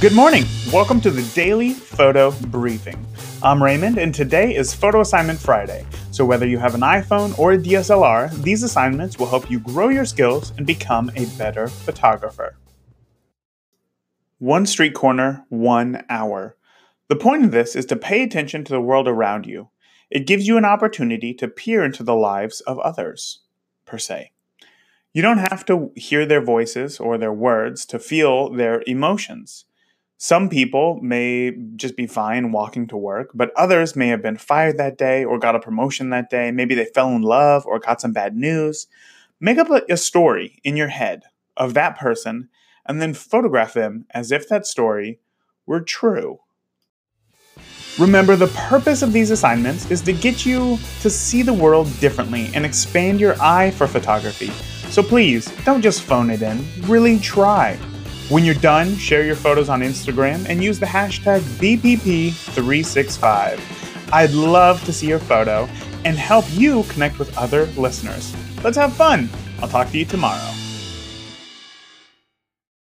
Good morning. Welcome to the Daily Photo Briefing. I'm Raymond, and today is Photo Assignment Friday. So, whether you have an iPhone or a DSLR, these assignments will help you grow your skills and become a better photographer. One street corner, one hour. The point of this is to pay attention to the world around you. It gives you an opportunity to peer into the lives of others, per se. You don't have to hear their voices or their words to feel their emotions. Some people may just be fine walking to work, but others may have been fired that day or got a promotion that day. Maybe they fell in love or got some bad news. Make up a, story in your head of that person and then photograph them as if that story were true. Remember, the purpose of these assignments is to get you to see the world differently and expand your eye for photography. So please, don't just phone it in, really try. When you're done, share your photos on Instagram and use the hashtag BPP365. I'd love to see your photo and help you connect with other listeners. Let's have fun. I'll talk to you tomorrow.